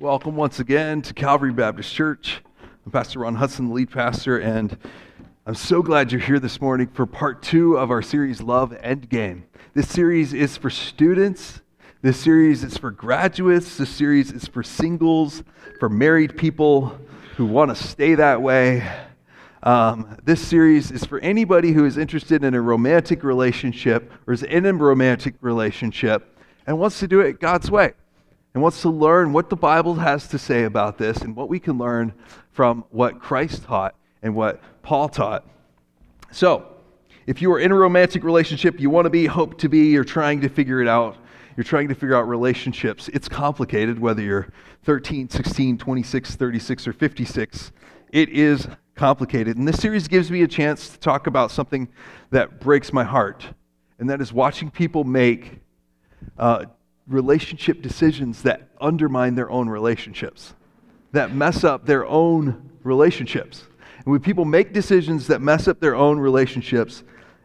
Welcome once again to Calvary Baptist Church. I'm Pastor Ron Hudson, the lead pastor, and I'm so glad you're here this morning for part two of our series, Love Endgame. This series is for students, this series is for graduates, this series is for singles, for married people who want to stay that way. Um, this series is for anybody who is interested in a romantic relationship or is in a romantic relationship and wants to do it God's way and wants to learn what the Bible has to say about this and what we can learn from what Christ taught and what Paul taught. So, if you are in a romantic relationship, you want to be, hope to be, you're trying to figure it out, you're trying to figure out relationships, it's complicated whether you're 13, 16, 26, 36, or 56. It is complicated. And this series gives me a chance to talk about something that breaks my heart, and that is watching people make uh, relationship decisions that undermine their own relationships, that mess up their own relationships. And when people make decisions that mess up their own relationships,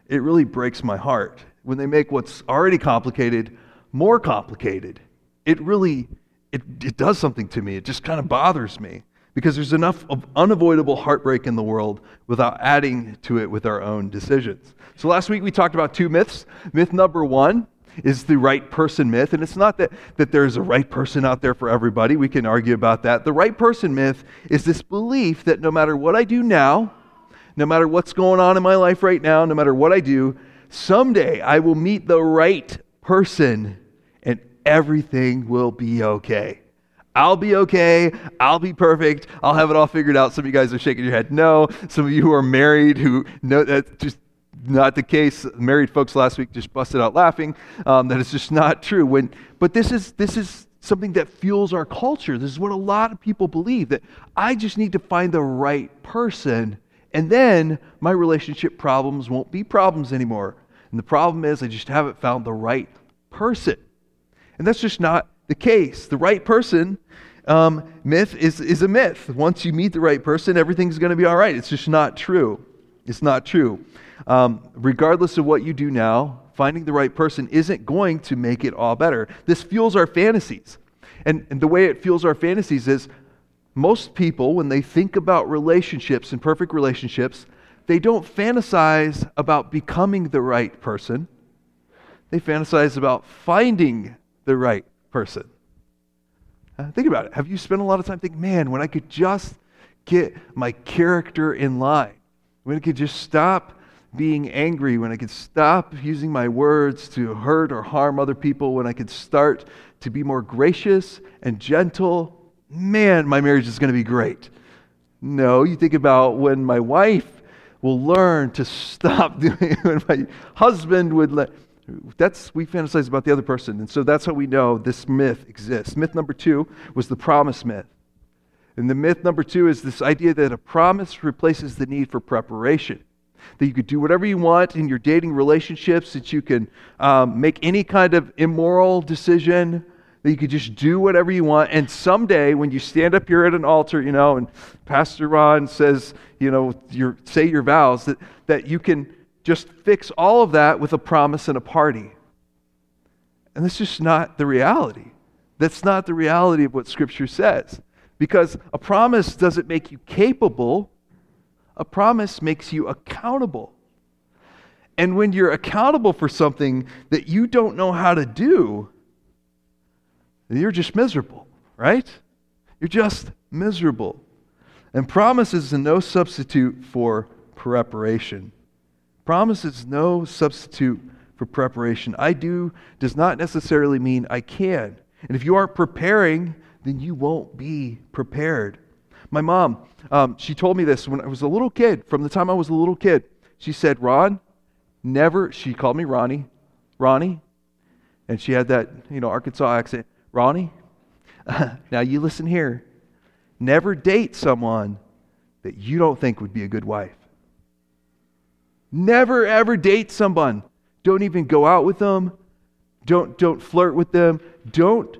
it really breaks my heart. When they make what's already complicated more complicated, it really it, it does something to me. It just kind of bothers me because there's enough of unavoidable heartbreak in the world without adding to it with our own decisions. So last week we talked about two myths. Myth number one is the right person myth. And it's not that, that there's a right person out there for everybody. We can argue about that. The right person myth is this belief that no matter what I do now, no matter what's going on in my life right now, no matter what I do, someday I will meet the right person and everything will be okay. I'll be okay. I'll be perfect. I'll have it all figured out. Some of you guys are shaking your head. No. Some of you who are married who know that just not the case. Married folks last week just busted out laughing. Um, that is just not true. When, but this is this is something that fuels our culture. This is what a lot of people believe that I just need to find the right person, and then my relationship problems won't be problems anymore. And the problem is I just haven't found the right person, and that's just not the case. The right person um, myth is, is a myth. Once you meet the right person, everything's going to be all right. It's just not true. It's not true. Um, regardless of what you do now, finding the right person isn't going to make it all better. This fuels our fantasies. And, and the way it fuels our fantasies is most people, when they think about relationships and perfect relationships, they don't fantasize about becoming the right person. They fantasize about finding the right person. Uh, think about it. Have you spent a lot of time thinking, man, when I could just get my character in line, when I could just stop being angry, when I could stop using my words to hurt or harm other people, when I could start to be more gracious and gentle, man, my marriage is going to be great. No, you think about when my wife will learn to stop doing when my husband would let that's we fantasize about the other person and so that's how we know this myth exists. Myth number two was the promise myth. And the myth number two is this idea that a promise replaces the need for preparation that you could do whatever you want in your dating relationships, that you can um, make any kind of immoral decision, that you could just do whatever you want. And someday, when you stand up here at an altar, you know, and Pastor Ron says, you know, your, say your vows, that, that you can just fix all of that with a promise and a party. And that's just not the reality. That's not the reality of what Scripture says. Because a promise doesn't make you capable a promise makes you accountable. And when you're accountable for something that you don't know how to do, you're just miserable, right? You're just miserable. And promise is no substitute for preparation. Promise is no substitute for preparation. I do does not necessarily mean I can. And if you aren't preparing, then you won't be prepared. My mom, um, she told me this when I was a little kid, from the time I was a little kid. She said, Ron, never, she called me Ronnie, Ronnie, and she had that, you know, Arkansas accent. Ronnie, now you listen here. Never date someone that you don't think would be a good wife. Never ever date someone. Don't even go out with them. Don't, don't flirt with them. Don't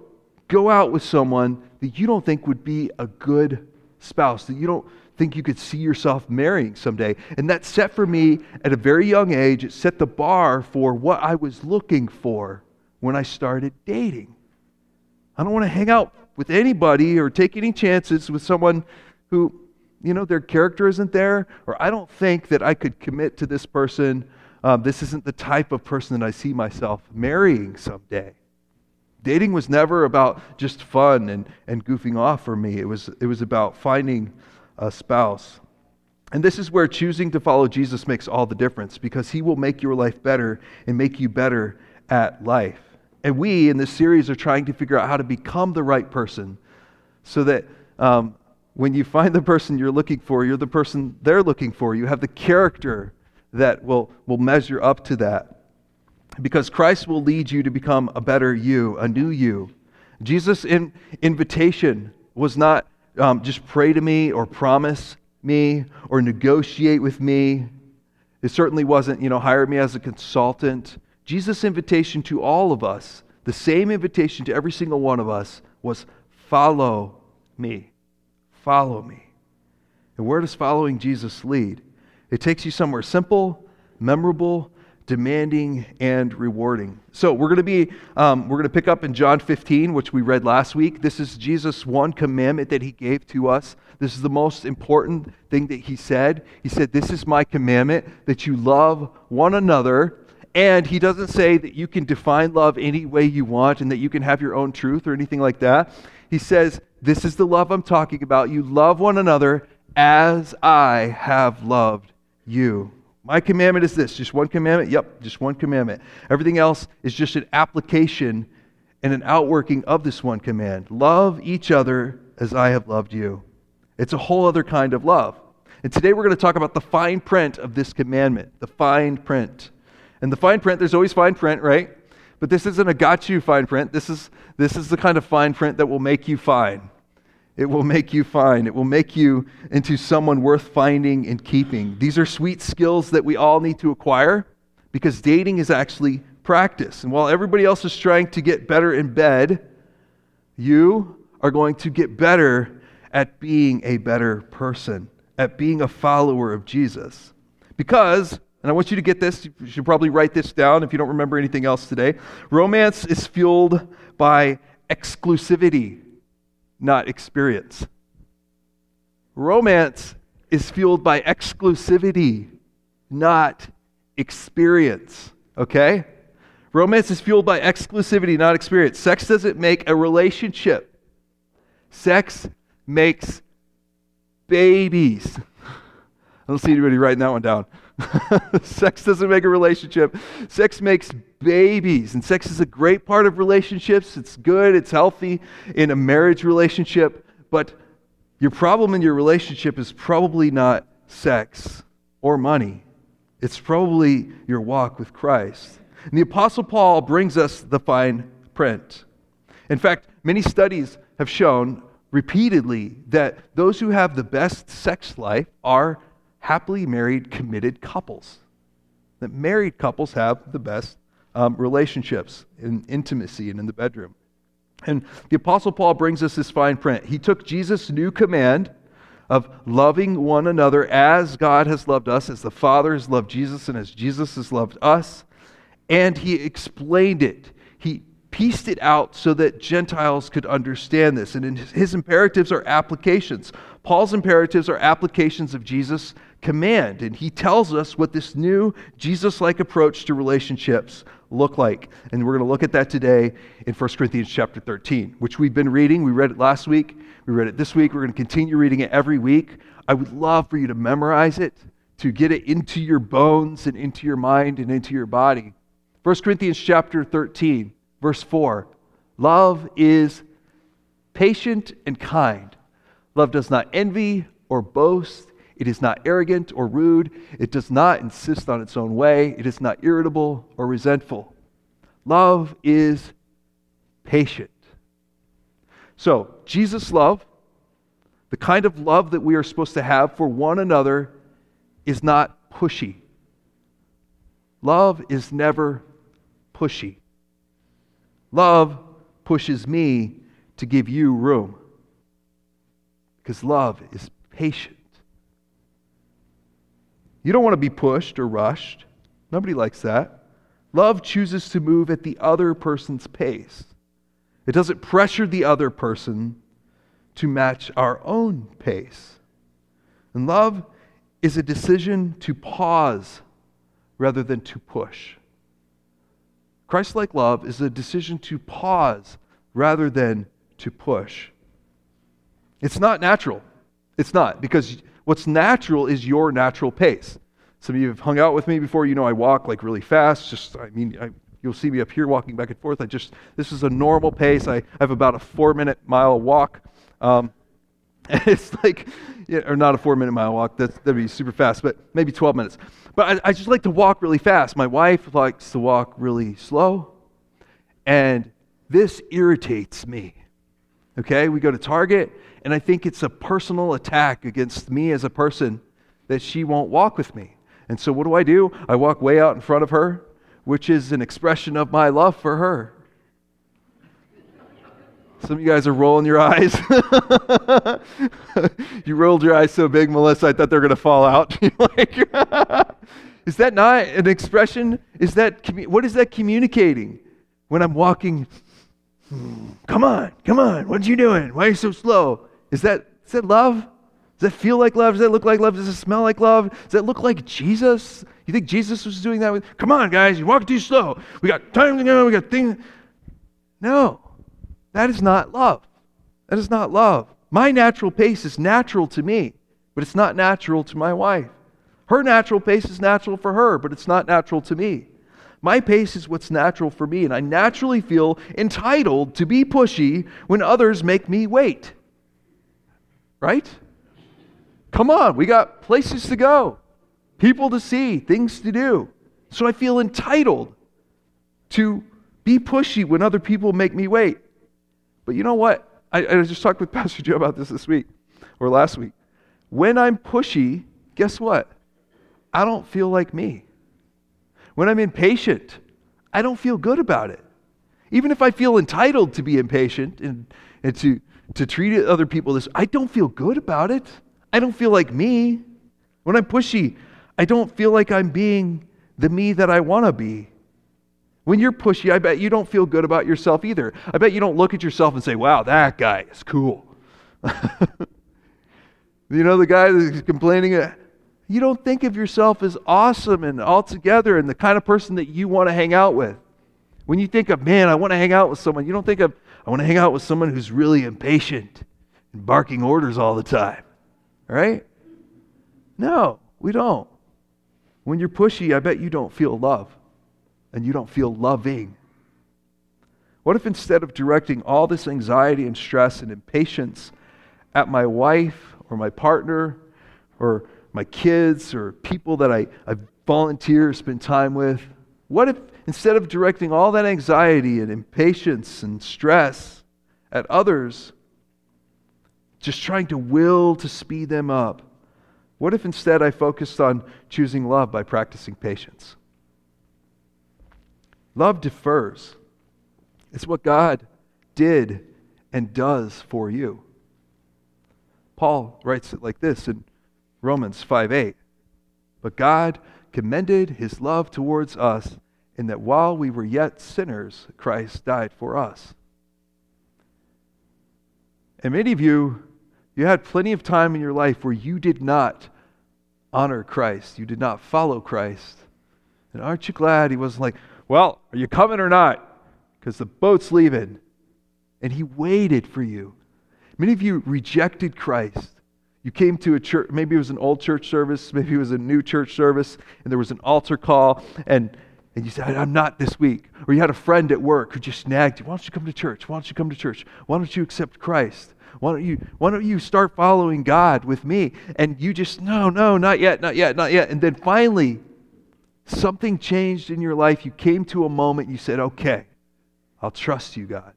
go out with someone that you don't think would be a good spouse that you don't think you could see yourself marrying someday. And that set for me at a very young age, it set the bar for what I was looking for when I started dating. I don't want to hang out with anybody or take any chances with someone who, you know, their character isn't there, or I don't think that I could commit to this person. Um, this isn't the type of person that I see myself marrying someday. Dating was never about just fun and, and goofing off for me. It was, it was about finding a spouse. And this is where choosing to follow Jesus makes all the difference because he will make your life better and make you better at life. And we in this series are trying to figure out how to become the right person so that um, when you find the person you're looking for, you're the person they're looking for. You have the character that will, will measure up to that. Because Christ will lead you to become a better you, a new you. Jesus' in, invitation was not um, just pray to me or promise me or negotiate with me. It certainly wasn't, you know, hire me as a consultant. Jesus' invitation to all of us, the same invitation to every single one of us, was follow me. Follow me. And where does following Jesus lead? It takes you somewhere simple, memorable, demanding and rewarding. So we're going to be um, we're going to pick up in John 15, which we read last week. This is Jesus' one commandment that he gave to us. This is the most important thing that he said. He said, "This is my commandment that you love one another." And he doesn't say that you can define love any way you want and that you can have your own truth or anything like that. He says, "This is the love I'm talking about. You love one another as I have loved you." My commandment is this just one commandment? Yep, just one commandment. Everything else is just an application and an outworking of this one command love each other as I have loved you. It's a whole other kind of love. And today we're going to talk about the fine print of this commandment, the fine print. And the fine print, there's always fine print, right? But this isn't a got you fine print. This is, this is the kind of fine print that will make you fine. It will make you fine. It will make you into someone worth finding and keeping. These are sweet skills that we all need to acquire because dating is actually practice. And while everybody else is trying to get better in bed, you are going to get better at being a better person, at being a follower of Jesus. Because, and I want you to get this, you should probably write this down if you don't remember anything else today. Romance is fueled by exclusivity not experience. Romance is fueled by exclusivity, not experience. Okay? Romance is fueled by exclusivity, not experience. Sex doesn't make a relationship, sex makes babies. I don't see anybody writing that one down. sex doesn't make a relationship. Sex makes babies. And sex is a great part of relationships. It's good, it's healthy in a marriage relationship. But your problem in your relationship is probably not sex or money, it's probably your walk with Christ. And the Apostle Paul brings us the fine print. In fact, many studies have shown repeatedly that those who have the best sex life are happily married, committed couples. That married couples have the best um, relationships in intimacy and in the bedroom. And the Apostle Paul brings us this fine print. He took Jesus' new command of loving one another as God has loved us, as the Father has loved Jesus, and as Jesus has loved us, and he explained it. He pieced it out so that Gentiles could understand this. And his imperatives are applications. Paul's imperatives are applications of Jesus' command. And he tells us what this new Jesus like approach to relationships look like. And we're going to look at that today in 1 Corinthians chapter 13, which we've been reading. We read it last week, we read it this week. We're going to continue reading it every week. I would love for you to memorize it, to get it into your bones and into your mind and into your body. 1 Corinthians chapter 13 Verse 4 Love is patient and kind. Love does not envy or boast. It is not arrogant or rude. It does not insist on its own way. It is not irritable or resentful. Love is patient. So, Jesus' love, the kind of love that we are supposed to have for one another, is not pushy. Love is never pushy. Love pushes me to give you room because love is patient. You don't want to be pushed or rushed. Nobody likes that. Love chooses to move at the other person's pace. It doesn't pressure the other person to match our own pace. And love is a decision to pause rather than to push. Christ like love is a decision to pause rather than to push. It's not natural. It's not, because what's natural is your natural pace. Some of you have hung out with me before. You know I walk like really fast. Just, I mean, I, you'll see me up here walking back and forth. I just, this is a normal pace. I, I have about a four minute mile walk. Um, it's like, yeah, or not a four minute mile walk. That's, that'd be super fast, but maybe 12 minutes. But I, I just like to walk really fast. My wife likes to walk really slow. And this irritates me. Okay, we go to Target, and I think it's a personal attack against me as a person that she won't walk with me. And so, what do I do? I walk way out in front of her, which is an expression of my love for her. Some of you guys are rolling your eyes. you rolled your eyes so big, Melissa, I thought they were going to fall out. like, is that not an expression? Is that what is that communicating? When I'm walking, hmm, come on, come on, what are you doing? Why are you so slow? Is that is that love? Does that feel like love? Does that look like love? Does it smell like love? Does that look like Jesus? You think Jesus was doing that with? Come on, guys, you're walking too slow. We got time to go. We got things. No. That is not love. That is not love. My natural pace is natural to me, but it's not natural to my wife. Her natural pace is natural for her, but it's not natural to me. My pace is what's natural for me, and I naturally feel entitled to be pushy when others make me wait. Right? Come on, we got places to go, people to see, things to do. So I feel entitled to be pushy when other people make me wait. But you know what? I, I just talked with Pastor Joe about this this week or last week. When I'm pushy, guess what? I don't feel like me. When I'm impatient, I don't feel good about it. Even if I feel entitled to be impatient and, and to, to treat other people this, I don't feel good about it. I don't feel like me. When I'm pushy, I don't feel like I'm being the me that I want to be. When you're pushy, I bet you don't feel good about yourself either. I bet you don't look at yourself and say, wow, that guy is cool. you know, the guy that's complaining, uh, you don't think of yourself as awesome and altogether and the kind of person that you want to hang out with. When you think of, man, I want to hang out with someone, you don't think of, I want to hang out with someone who's really impatient and barking orders all the time. Right? No, we don't. When you're pushy, I bet you don't feel love and you don't feel loving? What if instead of directing all this anxiety and stress and impatience at my wife or my partner or my kids or people that I, I volunteer spend time with, what if instead of directing all that anxiety and impatience and stress at others, just trying to will to speed them up, what if instead I focused on choosing love by practicing patience? Love defers. It's what God did and does for you. Paul writes it like this in Romans 5 8. But God commended his love towards us in that while we were yet sinners, Christ died for us. And many of you, you had plenty of time in your life where you did not honor Christ. You did not follow Christ. And aren't you glad he wasn't like, well, are you coming or not? Because the boat's leaving. And he waited for you. Many of you rejected Christ. You came to a church, maybe it was an old church service, maybe it was a new church service, and there was an altar call, and, and you said, I'm not this week. Or you had a friend at work who just nagged you, Why don't you come to church? Why don't you come to church? Why don't you accept Christ? Why don't you, why don't you start following God with me? And you just, no, no, not yet, not yet, not yet. And then finally, Something changed in your life. You came to a moment, you said, okay, I'll trust you, God.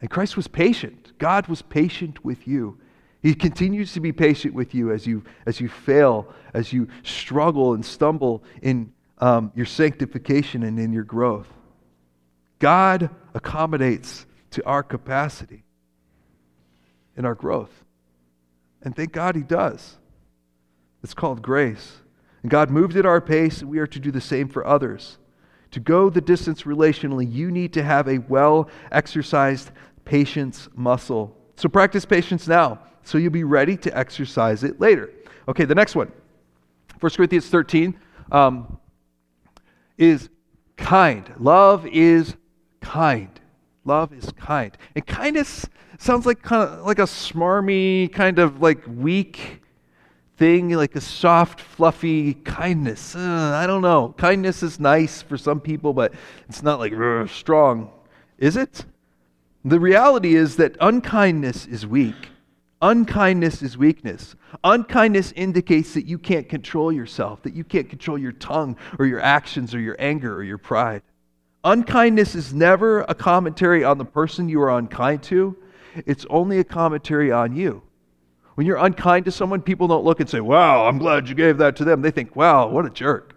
And Christ was patient. God was patient with you. He continues to be patient with you as you, as you fail, as you struggle and stumble in um, your sanctification and in your growth. God accommodates to our capacity in our growth. And thank God He does. It's called grace. And God moves at our pace, and we are to do the same for others. To go the distance relationally, you need to have a well exercised patience muscle. So practice patience now, so you'll be ready to exercise it later. Okay, the next one 1 Corinthians 13 um, is kind. Love is kind. Love is kind. And kindness sounds like kind of like a smarmy, kind of like weak thing, like a soft, fluffy kindness. Uh, I don't know. Kindness is nice for some people, but it's not like strong. Is it? The reality is that unkindness is weak. Unkindness is weakness. Unkindness indicates that you can't control yourself, that you can't control your tongue or your actions or your anger or your pride. Unkindness is never a commentary on the person you are unkind to, it's only a commentary on you. When you're unkind to someone, people don't look and say, Wow, I'm glad you gave that to them. They think, Wow, what a jerk.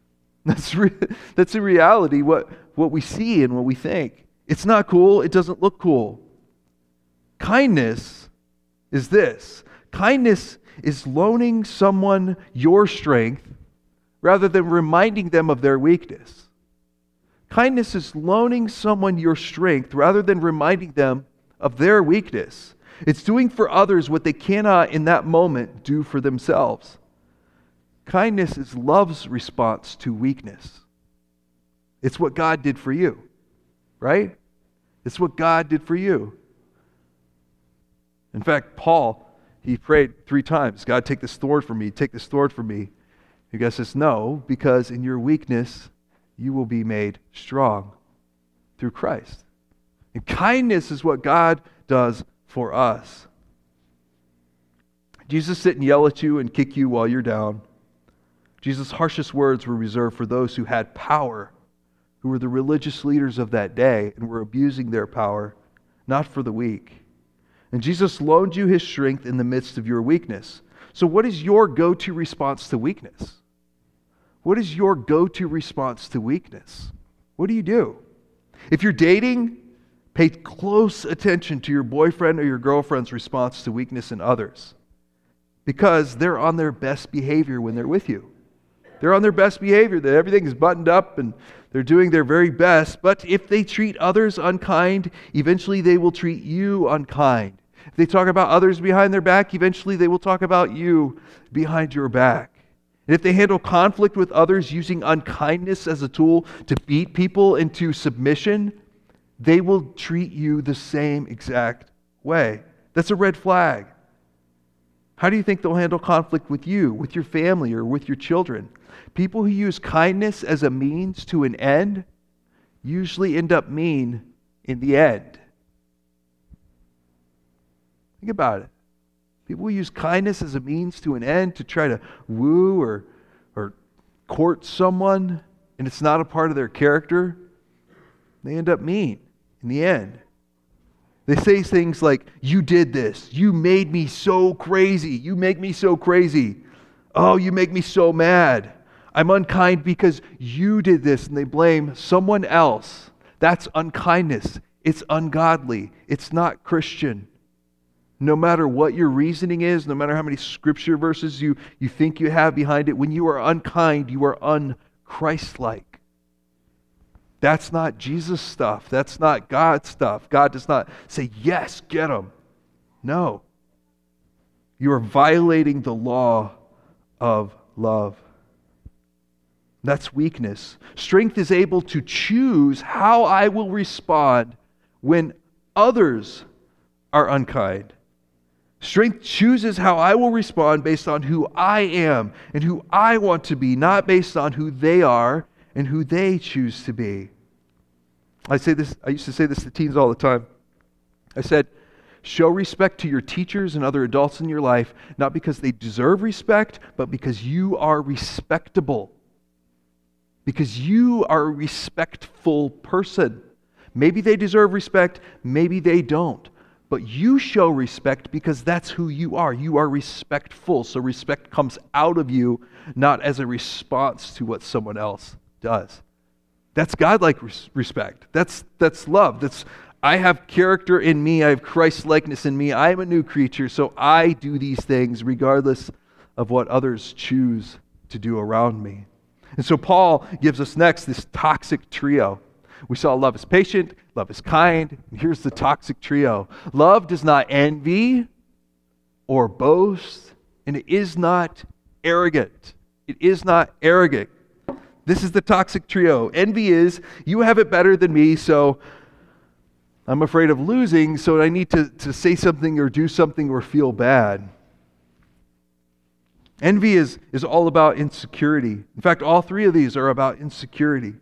That's, re- that's in reality what, what we see and what we think. It's not cool. It doesn't look cool. Kindness is this kindness is loaning someone your strength rather than reminding them of their weakness. Kindness is loaning someone your strength rather than reminding them of their weakness. It's doing for others what they cannot in that moment do for themselves. Kindness is love's response to weakness. It's what God did for you, right? It's what God did for you. In fact, Paul, he prayed three times God, take this sword from me, take this sword from me. And God says, No, because in your weakness, you will be made strong through Christ. And kindness is what God does for us. Jesus and yell at you and kick you while you're down. Jesus' harshest words were reserved for those who had power, who were the religious leaders of that day and were abusing their power, not for the weak. And Jesus loaned you his strength in the midst of your weakness. So, what is your go to response to weakness? What is your go to response to weakness? What do you do? If you're dating, Pay close attention to your boyfriend or your girlfriend's response to weakness in others because they're on their best behavior when they're with you. They're on their best behavior, that everything is buttoned up and they're doing their very best. But if they treat others unkind, eventually they will treat you unkind. If they talk about others behind their back, eventually they will talk about you behind your back. And if they handle conflict with others using unkindness as a tool to beat people into submission, they will treat you the same exact way. That's a red flag. How do you think they'll handle conflict with you, with your family, or with your children? People who use kindness as a means to an end usually end up mean in the end. Think about it. People use kindness as a means to an end to try to woo or, or court someone, and it's not a part of their character, they end up mean in the end. They say things like, You did this. You made me so crazy. You make me so crazy. Oh, you make me so mad. I'm unkind because you did this. And they blame someone else. That's unkindness. It's ungodly. It's not Christian. No matter what your reasoning is, no matter how many scripture verses you, you think you have behind it, when you are unkind, you are unchristlike. That's not Jesus stuff. That's not God stuff. God does not say, Yes, get them. No. You are violating the law of love. That's weakness. Strength is able to choose how I will respond when others are unkind. Strength chooses how I will respond based on who I am and who I want to be, not based on who they are and who they choose to be. I say this, I used to say this to teens all the time. I said, show respect to your teachers and other adults in your life, not because they deserve respect, but because you are respectable. Because you are a respectful person. Maybe they deserve respect, maybe they don't. But you show respect because that's who you are. You are respectful. So respect comes out of you, not as a response to what someone else does. That's godlike res- respect. That's, that's love. That's, I have character in me. I have Christ likeness in me. I am a new creature, so I do these things regardless of what others choose to do around me. And so Paul gives us next this toxic trio. We saw love is patient, love is kind, and here's the toxic trio. Love does not envy or boast, and it is not arrogant. It is not arrogant. This is the toxic trio. Envy is, you have it better than me, so I'm afraid of losing, so I need to, to say something or do something or feel bad. Envy is, is all about insecurity. In fact, all three of these are about insecurity.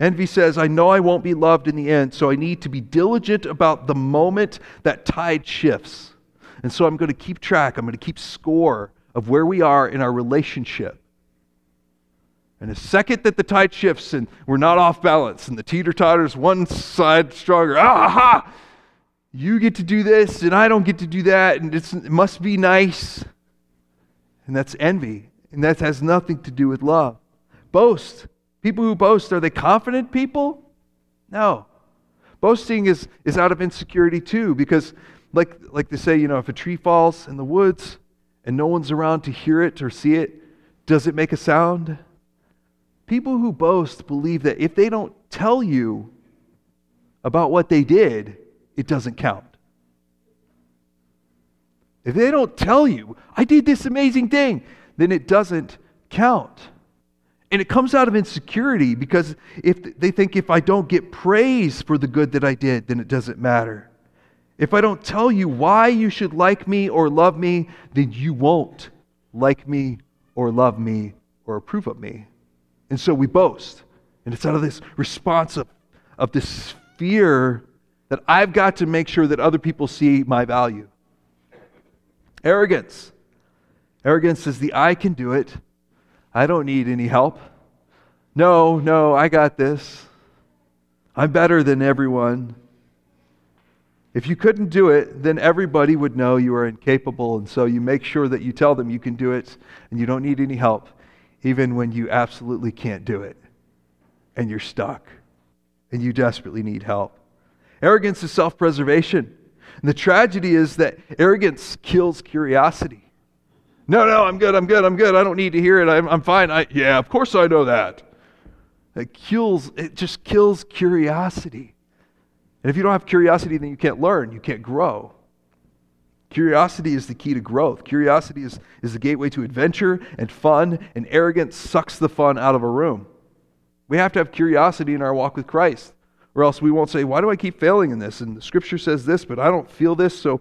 Envy says, I know I won't be loved in the end, so I need to be diligent about the moment that tide shifts. And so I'm going to keep track, I'm going to keep score of where we are in our relationship. And the second that the tide shifts and we're not off balance and the teeter totters one side stronger, aha! You get to do this and I don't get to do that, and it must be nice. And that's envy. And that has nothing to do with love. Boast. People who boast, are they confident people? No. Boasting is, is out of insecurity too, because like, like they say, you know, if a tree falls in the woods and no one's around to hear it or see it, does it make a sound? People who boast believe that if they don't tell you about what they did, it doesn't count. If they don't tell you, I did this amazing thing, then it doesn't count. And it comes out of insecurity because if they think if I don't get praise for the good that I did, then it doesn't matter. If I don't tell you why you should like me or love me, then you won't like me or love me or approve of me. And so we boast. And it's out of this response of, of this fear that I've got to make sure that other people see my value. Arrogance. Arrogance is the I can do it. I don't need any help. No, no, I got this. I'm better than everyone. If you couldn't do it, then everybody would know you are incapable, and so you make sure that you tell them you can do it and you don't need any help, even when you absolutely can't do it and you're stuck and you desperately need help. Arrogance is self preservation. And the tragedy is that arrogance kills curiosity. No, no, I'm good, I'm good, I'm good. I don't need to hear it. I'm, I'm fine. I, yeah, of course I know that. It kills, it just kills curiosity. And if you don't have curiosity, then you can't learn, you can't grow. Curiosity is the key to growth. Curiosity is, is the gateway to adventure and fun, and arrogance sucks the fun out of a room. We have to have curiosity in our walk with Christ. Or else we won't say, Why do I keep failing in this? And the scripture says this, but I don't feel this. So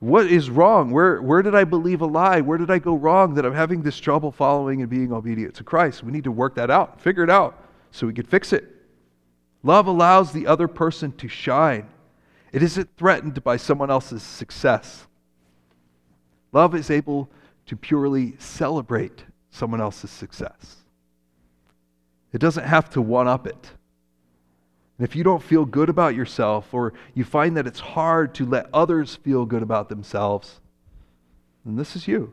what is wrong? Where, where did I believe a lie? Where did I go wrong that I'm having this trouble following and being obedient to Christ? We need to work that out, figure it out so we can fix it. Love allows the other person to shine, it isn't threatened by someone else's success. Love is able to purely celebrate someone else's success. It doesn't have to one up it. And if you don't feel good about yourself, or you find that it's hard to let others feel good about themselves, then this is you.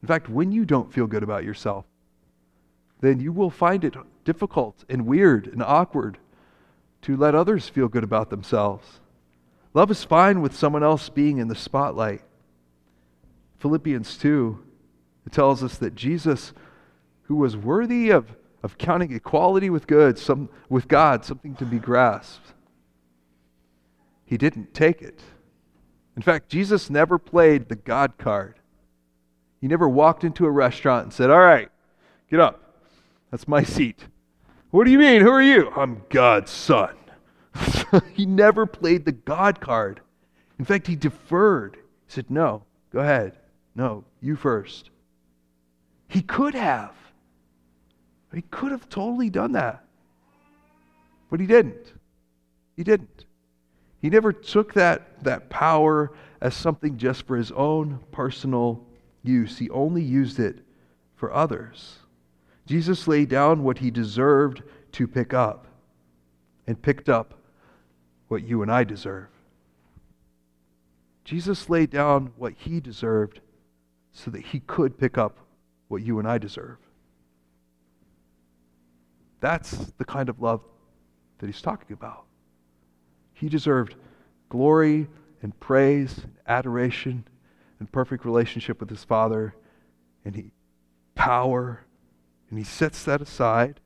In fact, when you don't feel good about yourself, then you will find it difficult and weird and awkward to let others feel good about themselves. Love is fine with someone else being in the spotlight. Philippians 2 it tells us that Jesus, who was worthy of of counting equality with good, some, with God, something to be grasped. He didn't take it. In fact, Jesus never played the God card. He never walked into a restaurant and said, All right, get up. That's my seat. What do you mean? Who are you? I'm God's son. he never played the God card. In fact, he deferred. He said, No, go ahead. No, you first. He could have. He could have totally done that. But he didn't. He didn't. He never took that, that power as something just for his own personal use. He only used it for others. Jesus laid down what he deserved to pick up and picked up what you and I deserve. Jesus laid down what he deserved so that he could pick up what you and I deserve. That's the kind of love that he's talking about. He deserved glory and praise and adoration and perfect relationship with his Father and he power And he sets that aside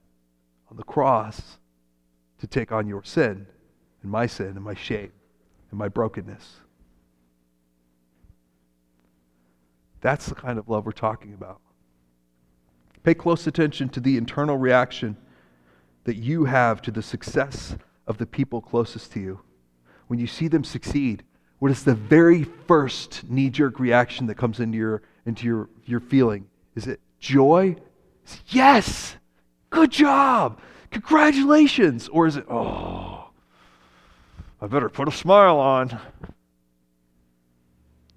on the cross to take on your sin and my sin and my shame and my brokenness. That's the kind of love we're talking about. Pay close attention to the internal reaction that you have to the success of the people closest to you. When you see them succeed, what is the very first knee jerk reaction that comes into your, into your, your feeling? Is it joy? yes, good job, congratulations. Or is it, oh, I better put a smile on?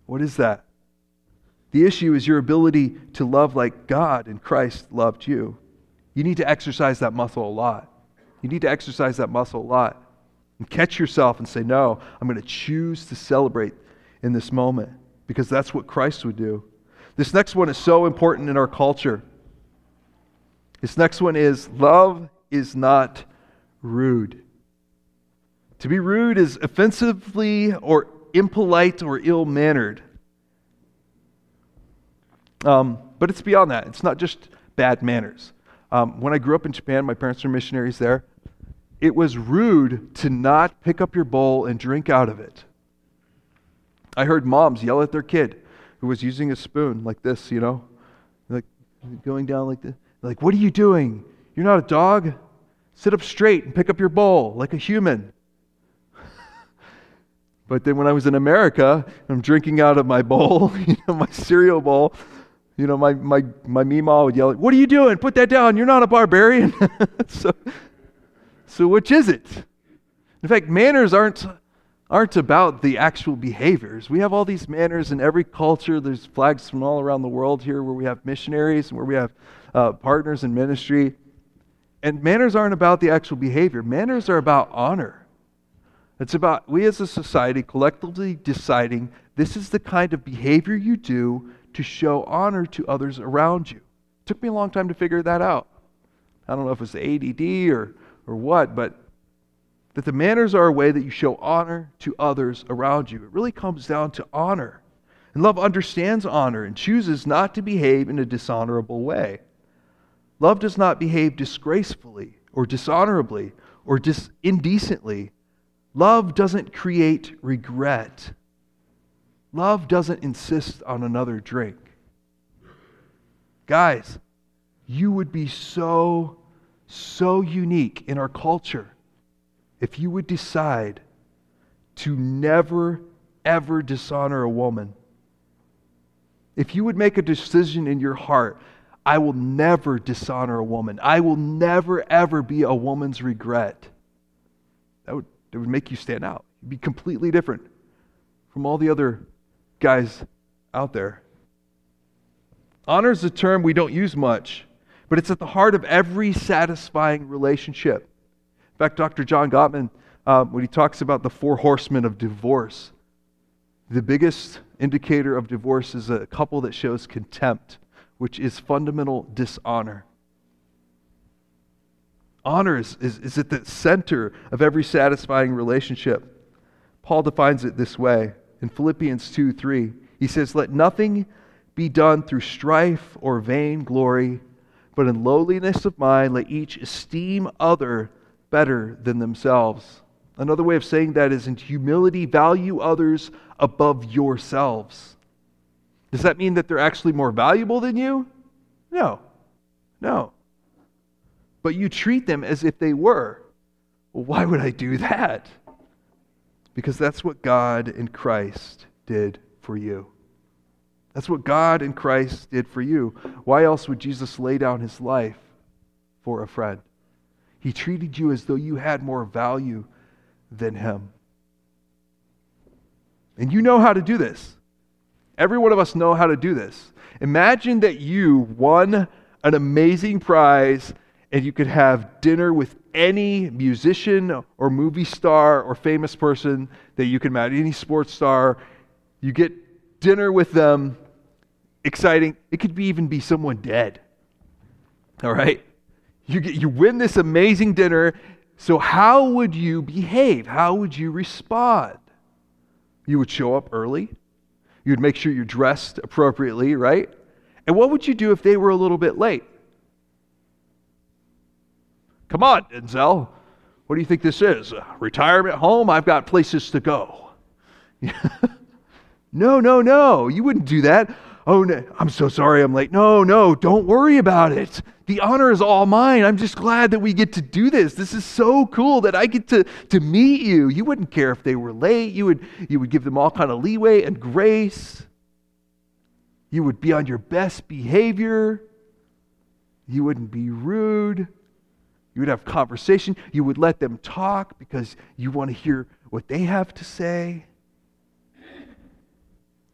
What is that? The issue is your ability to love like God and Christ loved you. You need to exercise that muscle a lot. You need to exercise that muscle a lot and catch yourself and say, No, I'm going to choose to celebrate in this moment because that's what Christ would do. This next one is so important in our culture. This next one is love is not rude. To be rude is offensively or impolite or ill mannered. Um, but it's beyond that. It's not just bad manners. Um, when I grew up in Japan, my parents were missionaries there. It was rude to not pick up your bowl and drink out of it. I heard moms yell at their kid who was using a spoon like this, you know, like going down like this. Like, what are you doing? You're not a dog. Sit up straight and pick up your bowl like a human. but then when I was in America, I'm drinking out of my bowl, you know, my cereal bowl, you know, my, my, my Mima would yell, What are you doing? Put that down. You're not a barbarian. so, so, which is it? In fact, manners aren't, aren't about the actual behaviors. We have all these manners in every culture. There's flags from all around the world here where we have missionaries and where we have uh, partners in ministry. And manners aren't about the actual behavior, manners are about honor. It's about we as a society collectively deciding this is the kind of behavior you do to show honor to others around you. It took me a long time to figure that out. I don't know if it's ADD or, or what, but that the manners are a way that you show honor to others around you. It really comes down to honor. And love understands honor and chooses not to behave in a dishonorable way. Love does not behave disgracefully or dishonorably or dis- indecently. Love doesn't create regret. Love doesn't insist on another drink. Guys, you would be so, so unique in our culture if you would decide to never, ever dishonor a woman. If you would make a decision in your heart, I will never dishonor a woman. I will never, ever be a woman's regret. That would, that would make you stand out. You'd be completely different from all the other guys out there. Honor is a term we don't use much, but it's at the heart of every satisfying relationship. In fact, Dr. John Gottman, uh, when he talks about the four horsemen of divorce, the biggest indicator of divorce is a couple that shows contempt, which is fundamental dishonor. Honor is, is, is at the center of every satisfying relationship. Paul defines it this way in Philippians 2 3. He says, Let nothing be done through strife or vain glory, but in lowliness of mind, let each esteem other better than themselves. Another way of saying that is in humility, value others above yourselves. Does that mean that they're actually more valuable than you? No. No. But you treat them as if they were. Well, why would I do that? Because that's what God in Christ did for you. That's what God in Christ did for you. Why else would Jesus lay down his life for a friend? He treated you as though you had more value than him. And you know how to do this. Every one of us know how to do this. Imagine that you won an amazing prize and you could have dinner with any musician or movie star or famous person that you can imagine, any sports star. You get dinner with them, exciting. It could be even be someone dead. All right? You, get, you win this amazing dinner. So, how would you behave? How would you respond? You would show up early. You would make sure you're dressed appropriately, right? And what would you do if they were a little bit late? Come on, Denzel. What do you think this is? A retirement home? I've got places to go. no, no, no. You wouldn't do that. Oh, no, I'm so sorry I'm late. No, no, don't worry about it. The honor is all mine. I'm just glad that we get to do this. This is so cool that I get to, to meet you. You wouldn't care if they were late. You would, you would give them all kind of leeway and grace. You would be on your best behavior. You wouldn't be rude. You would have conversation. You would let them talk because you want to hear what they have to say.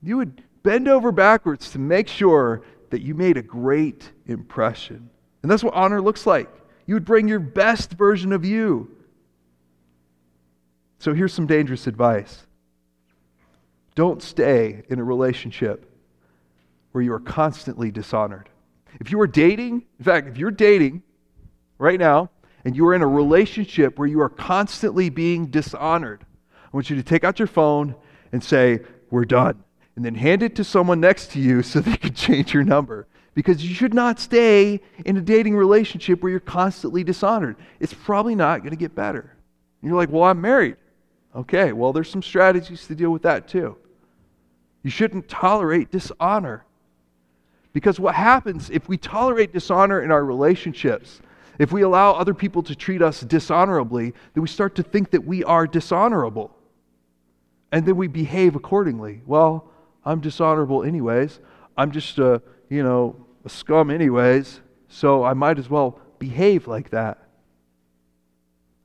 You would bend over backwards to make sure that you made a great impression. And that's what honor looks like. You would bring your best version of you. So here's some dangerous advice don't stay in a relationship where you are constantly dishonored. If you are dating, in fact, if you're dating right now and you are in a relationship where you are constantly being dishonored, I want you to take out your phone and say, We're done. And then hand it to someone next to you so they can change your number. Because you should not stay in a dating relationship where you're constantly dishonored. It's probably not going to get better. And you're like, Well, I'm married. Okay, well, there's some strategies to deal with that too. You shouldn't tolerate dishonor. Because what happens if we tolerate dishonor in our relationships, if we allow other people to treat us dishonorably, then we start to think that we are dishonorable. And then we behave accordingly. Well, I'm dishonorable anyways. I'm just a, you know, a scum anyways, so I might as well behave like that.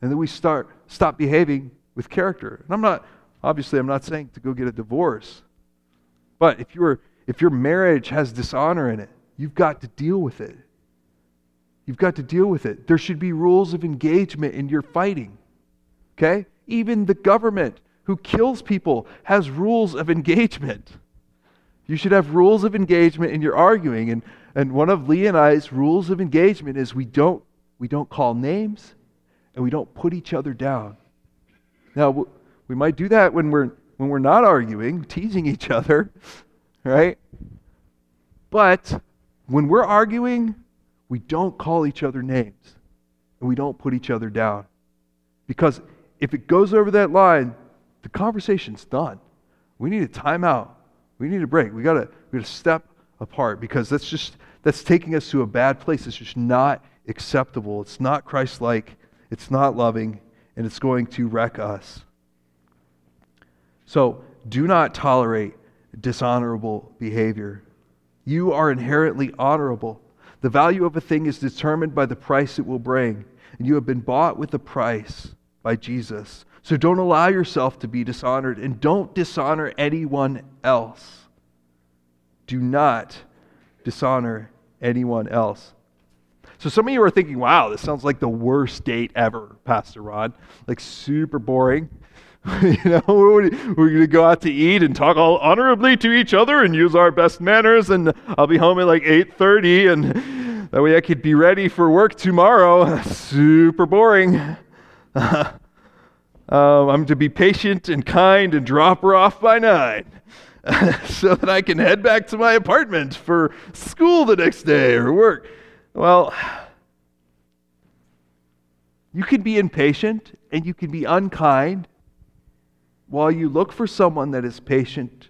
And then we start stop behaving with character. And I'm not obviously I'm not saying to go get a divorce. But if you're if your marriage has dishonor in it, you've got to deal with it. You've got to deal with it. There should be rules of engagement in your fighting. Okay? Even the government who kills people has rules of engagement. You should have rules of engagement in your arguing. And, and one of Lee and I's rules of engagement is we don't, we don't call names and we don't put each other down. Now, we might do that when we're, when we're not arguing, teasing each other, right? But when we're arguing, we don't call each other names and we don't put each other down. Because if it goes over that line, the conversation's done. We need a timeout. We need a break. We gotta we gotta step apart because that's just that's taking us to a bad place. It's just not acceptable. It's not Christ-like. It's not loving, and it's going to wreck us. So do not tolerate dishonorable behavior. You are inherently honorable. The value of a thing is determined by the price it will bring, and you have been bought with a price by Jesus. So don't allow yourself to be dishonored, and don't dishonor anyone else. Do not dishonor anyone else. So some of you are thinking, wow, this sounds like the worst date ever, Pastor Rod. Like super boring. you know, we're, going to go out to eat and talk all honorably to each other and use our best manners. And I'll be home at like 8:30, and that way I could be ready for work tomorrow. Super boring. um, I'm to be patient and kind and drop her off by nine. so that I can head back to my apartment for school the next day or work. Well, you can be impatient and you can be unkind while you look for someone that is patient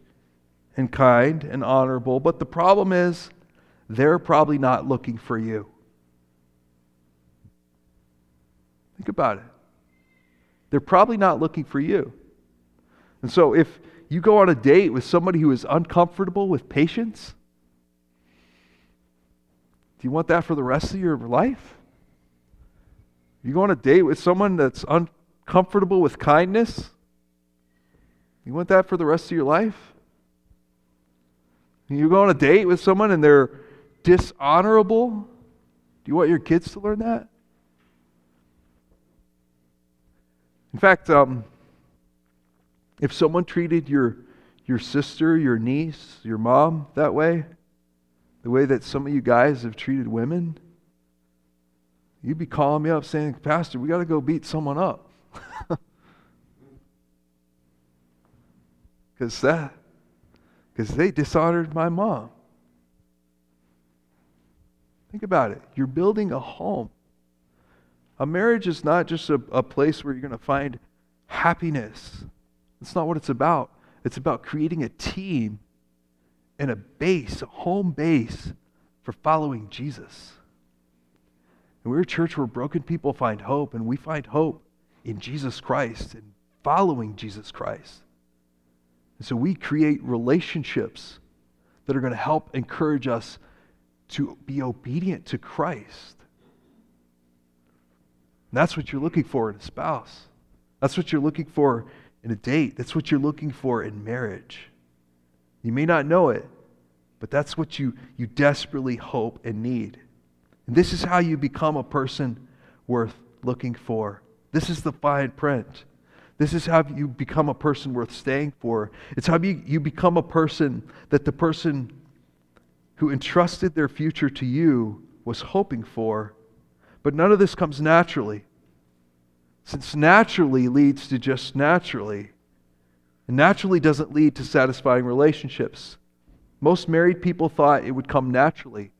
and kind and honorable, but the problem is they're probably not looking for you. Think about it. They're probably not looking for you. And so if you go on a date with somebody who is uncomfortable with patience, do you want that for the rest of your life? You go on a date with someone that's uncomfortable with kindness? You want that for the rest of your life? You go on a date with someone and they're dishonorable? Do you want your kids to learn that? In fact, um, if someone treated your, your sister, your niece, your mom that way, the way that some of you guys have treated women, you'd be calling me up saying, Pastor, we got to go beat someone up. Because that, because they dishonored my mom. Think about it. You're building a home. A marriage is not just a, a place where you're going to find happiness. That's not what it's about. It's about creating a team and a base, a home base for following Jesus. And we're a church where broken people find hope, and we find hope in Jesus Christ and following Jesus Christ. And so we create relationships that are going to help encourage us to be obedient to Christ. And that's what you're looking for in a spouse. That's what you're looking for in a date. That's what you're looking for in marriage. You may not know it, but that's what you, you desperately hope and need. And this is how you become a person worth looking for. This is the fine print. This is how you become a person worth staying for. It's how you, you become a person that the person who entrusted their future to you was hoping for. But none of this comes naturally. Since naturally leads to just naturally, and naturally doesn't lead to satisfying relationships. Most married people thought it would come naturally,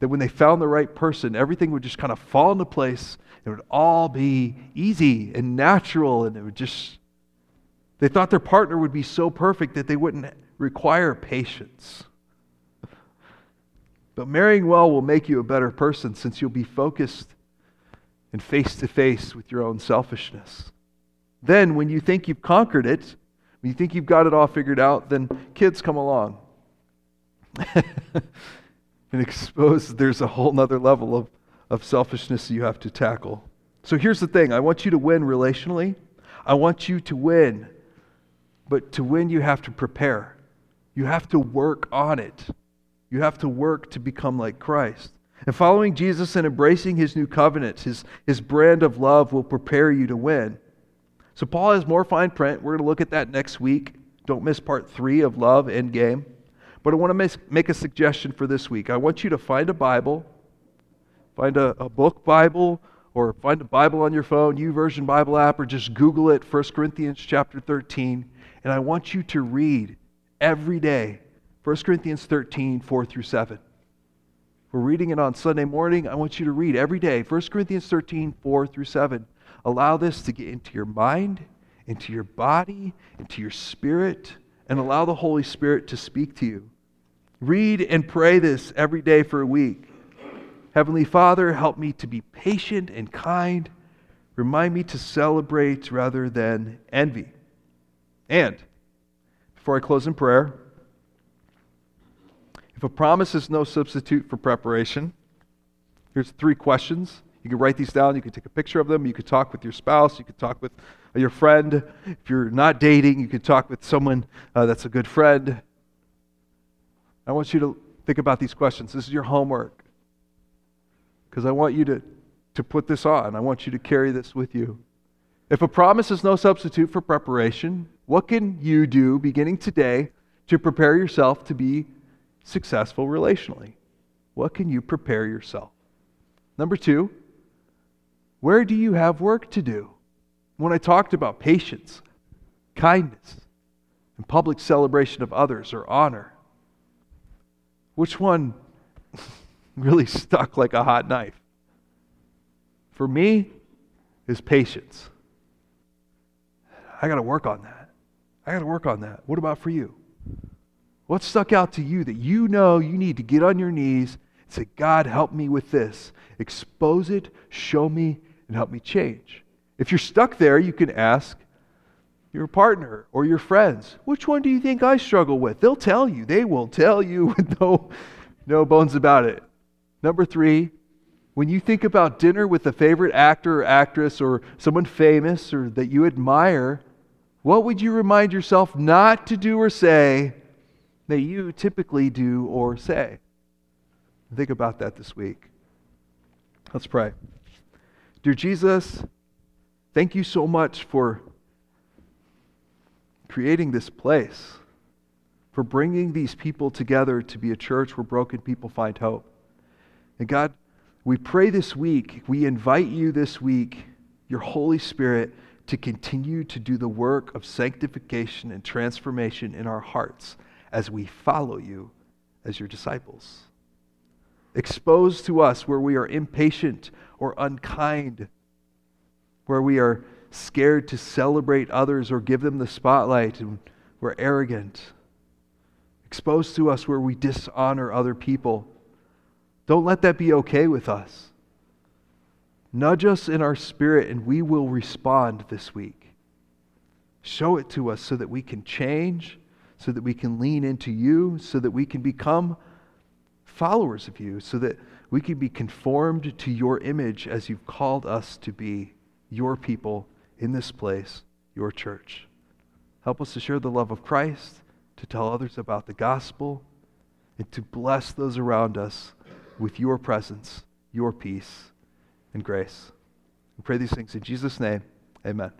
that when they found the right person, everything would just kind of fall into place. It would all be easy and natural, and it would just, they thought their partner would be so perfect that they wouldn't require patience. But marrying well will make you a better person since you'll be focused and face to face with your own selfishness. Then, when you think you've conquered it, when you think you've got it all figured out, then kids come along and expose there's a whole nother level of, of selfishness you have to tackle. So here's the thing I want you to win relationally. I want you to win. But to win, you have to prepare. You have to work on it. You have to work to become like Christ. And following Jesus and embracing his new covenant, his, his brand of love, will prepare you to win. So, Paul has more fine print. We're going to look at that next week. Don't miss part three of Love End Game. But I want to make a suggestion for this week. I want you to find a Bible, find a, a book Bible, or find a Bible on your phone, YouVersion Bible app, or just Google it, 1 Corinthians chapter 13. And I want you to read every day 1 Corinthians 13, 4 through 7. We're reading it on Sunday morning. I want you to read every day 1 Corinthians 13, 4 through 7. Allow this to get into your mind, into your body, into your spirit, and allow the Holy Spirit to speak to you. Read and pray this every day for a week. Heavenly Father, help me to be patient and kind. Remind me to celebrate rather than envy. And before I close in prayer, if a promise is no substitute for preparation, here's three questions. You can write these down. You can take a picture of them. You could talk with your spouse. You could talk with your friend. If you're not dating, you could talk with someone uh, that's a good friend. I want you to think about these questions. This is your homework. Because I want you to, to put this on. I want you to carry this with you. If a promise is no substitute for preparation, what can you do beginning today to prepare yourself to be successful relationally? What can you prepare yourself? Number two, where do you have work to do? When I talked about patience, kindness, and public celebration of others or honor, which one really stuck like a hot knife? For me, is patience. I got to work on that. I got to work on that. What about for you? What stuck out to you that you know you need to get on your knees and say, God, help me with this? Expose it, show me, and help me change. If you're stuck there, you can ask your partner or your friends, which one do you think I struggle with? They'll tell you. They will tell you with no, no bones about it. Number three, when you think about dinner with a favorite actor or actress or someone famous or that you admire, what would you remind yourself not to do or say that you typically do or say? Think about that this week. Let's pray. Dear Jesus, thank you so much for creating this place, for bringing these people together to be a church where broken people find hope. And God, we pray this week, we invite you this week, your Holy Spirit, to continue to do the work of sanctification and transformation in our hearts as we follow you as your disciples. Expose to us where we are impatient or unkind where we are scared to celebrate others or give them the spotlight and we're arrogant. Expose to us where we dishonor other people. Don't let that be okay with us. Nudge us in our spirit and we will respond this week. Show it to us so that we can change, so that we can lean into you, so that we can become followers of you, so that we can be conformed to your image as you've called us to be your people in this place, your church. Help us to share the love of Christ, to tell others about the gospel, and to bless those around us with your presence, your peace, and grace. We pray these things in Jesus' name. Amen.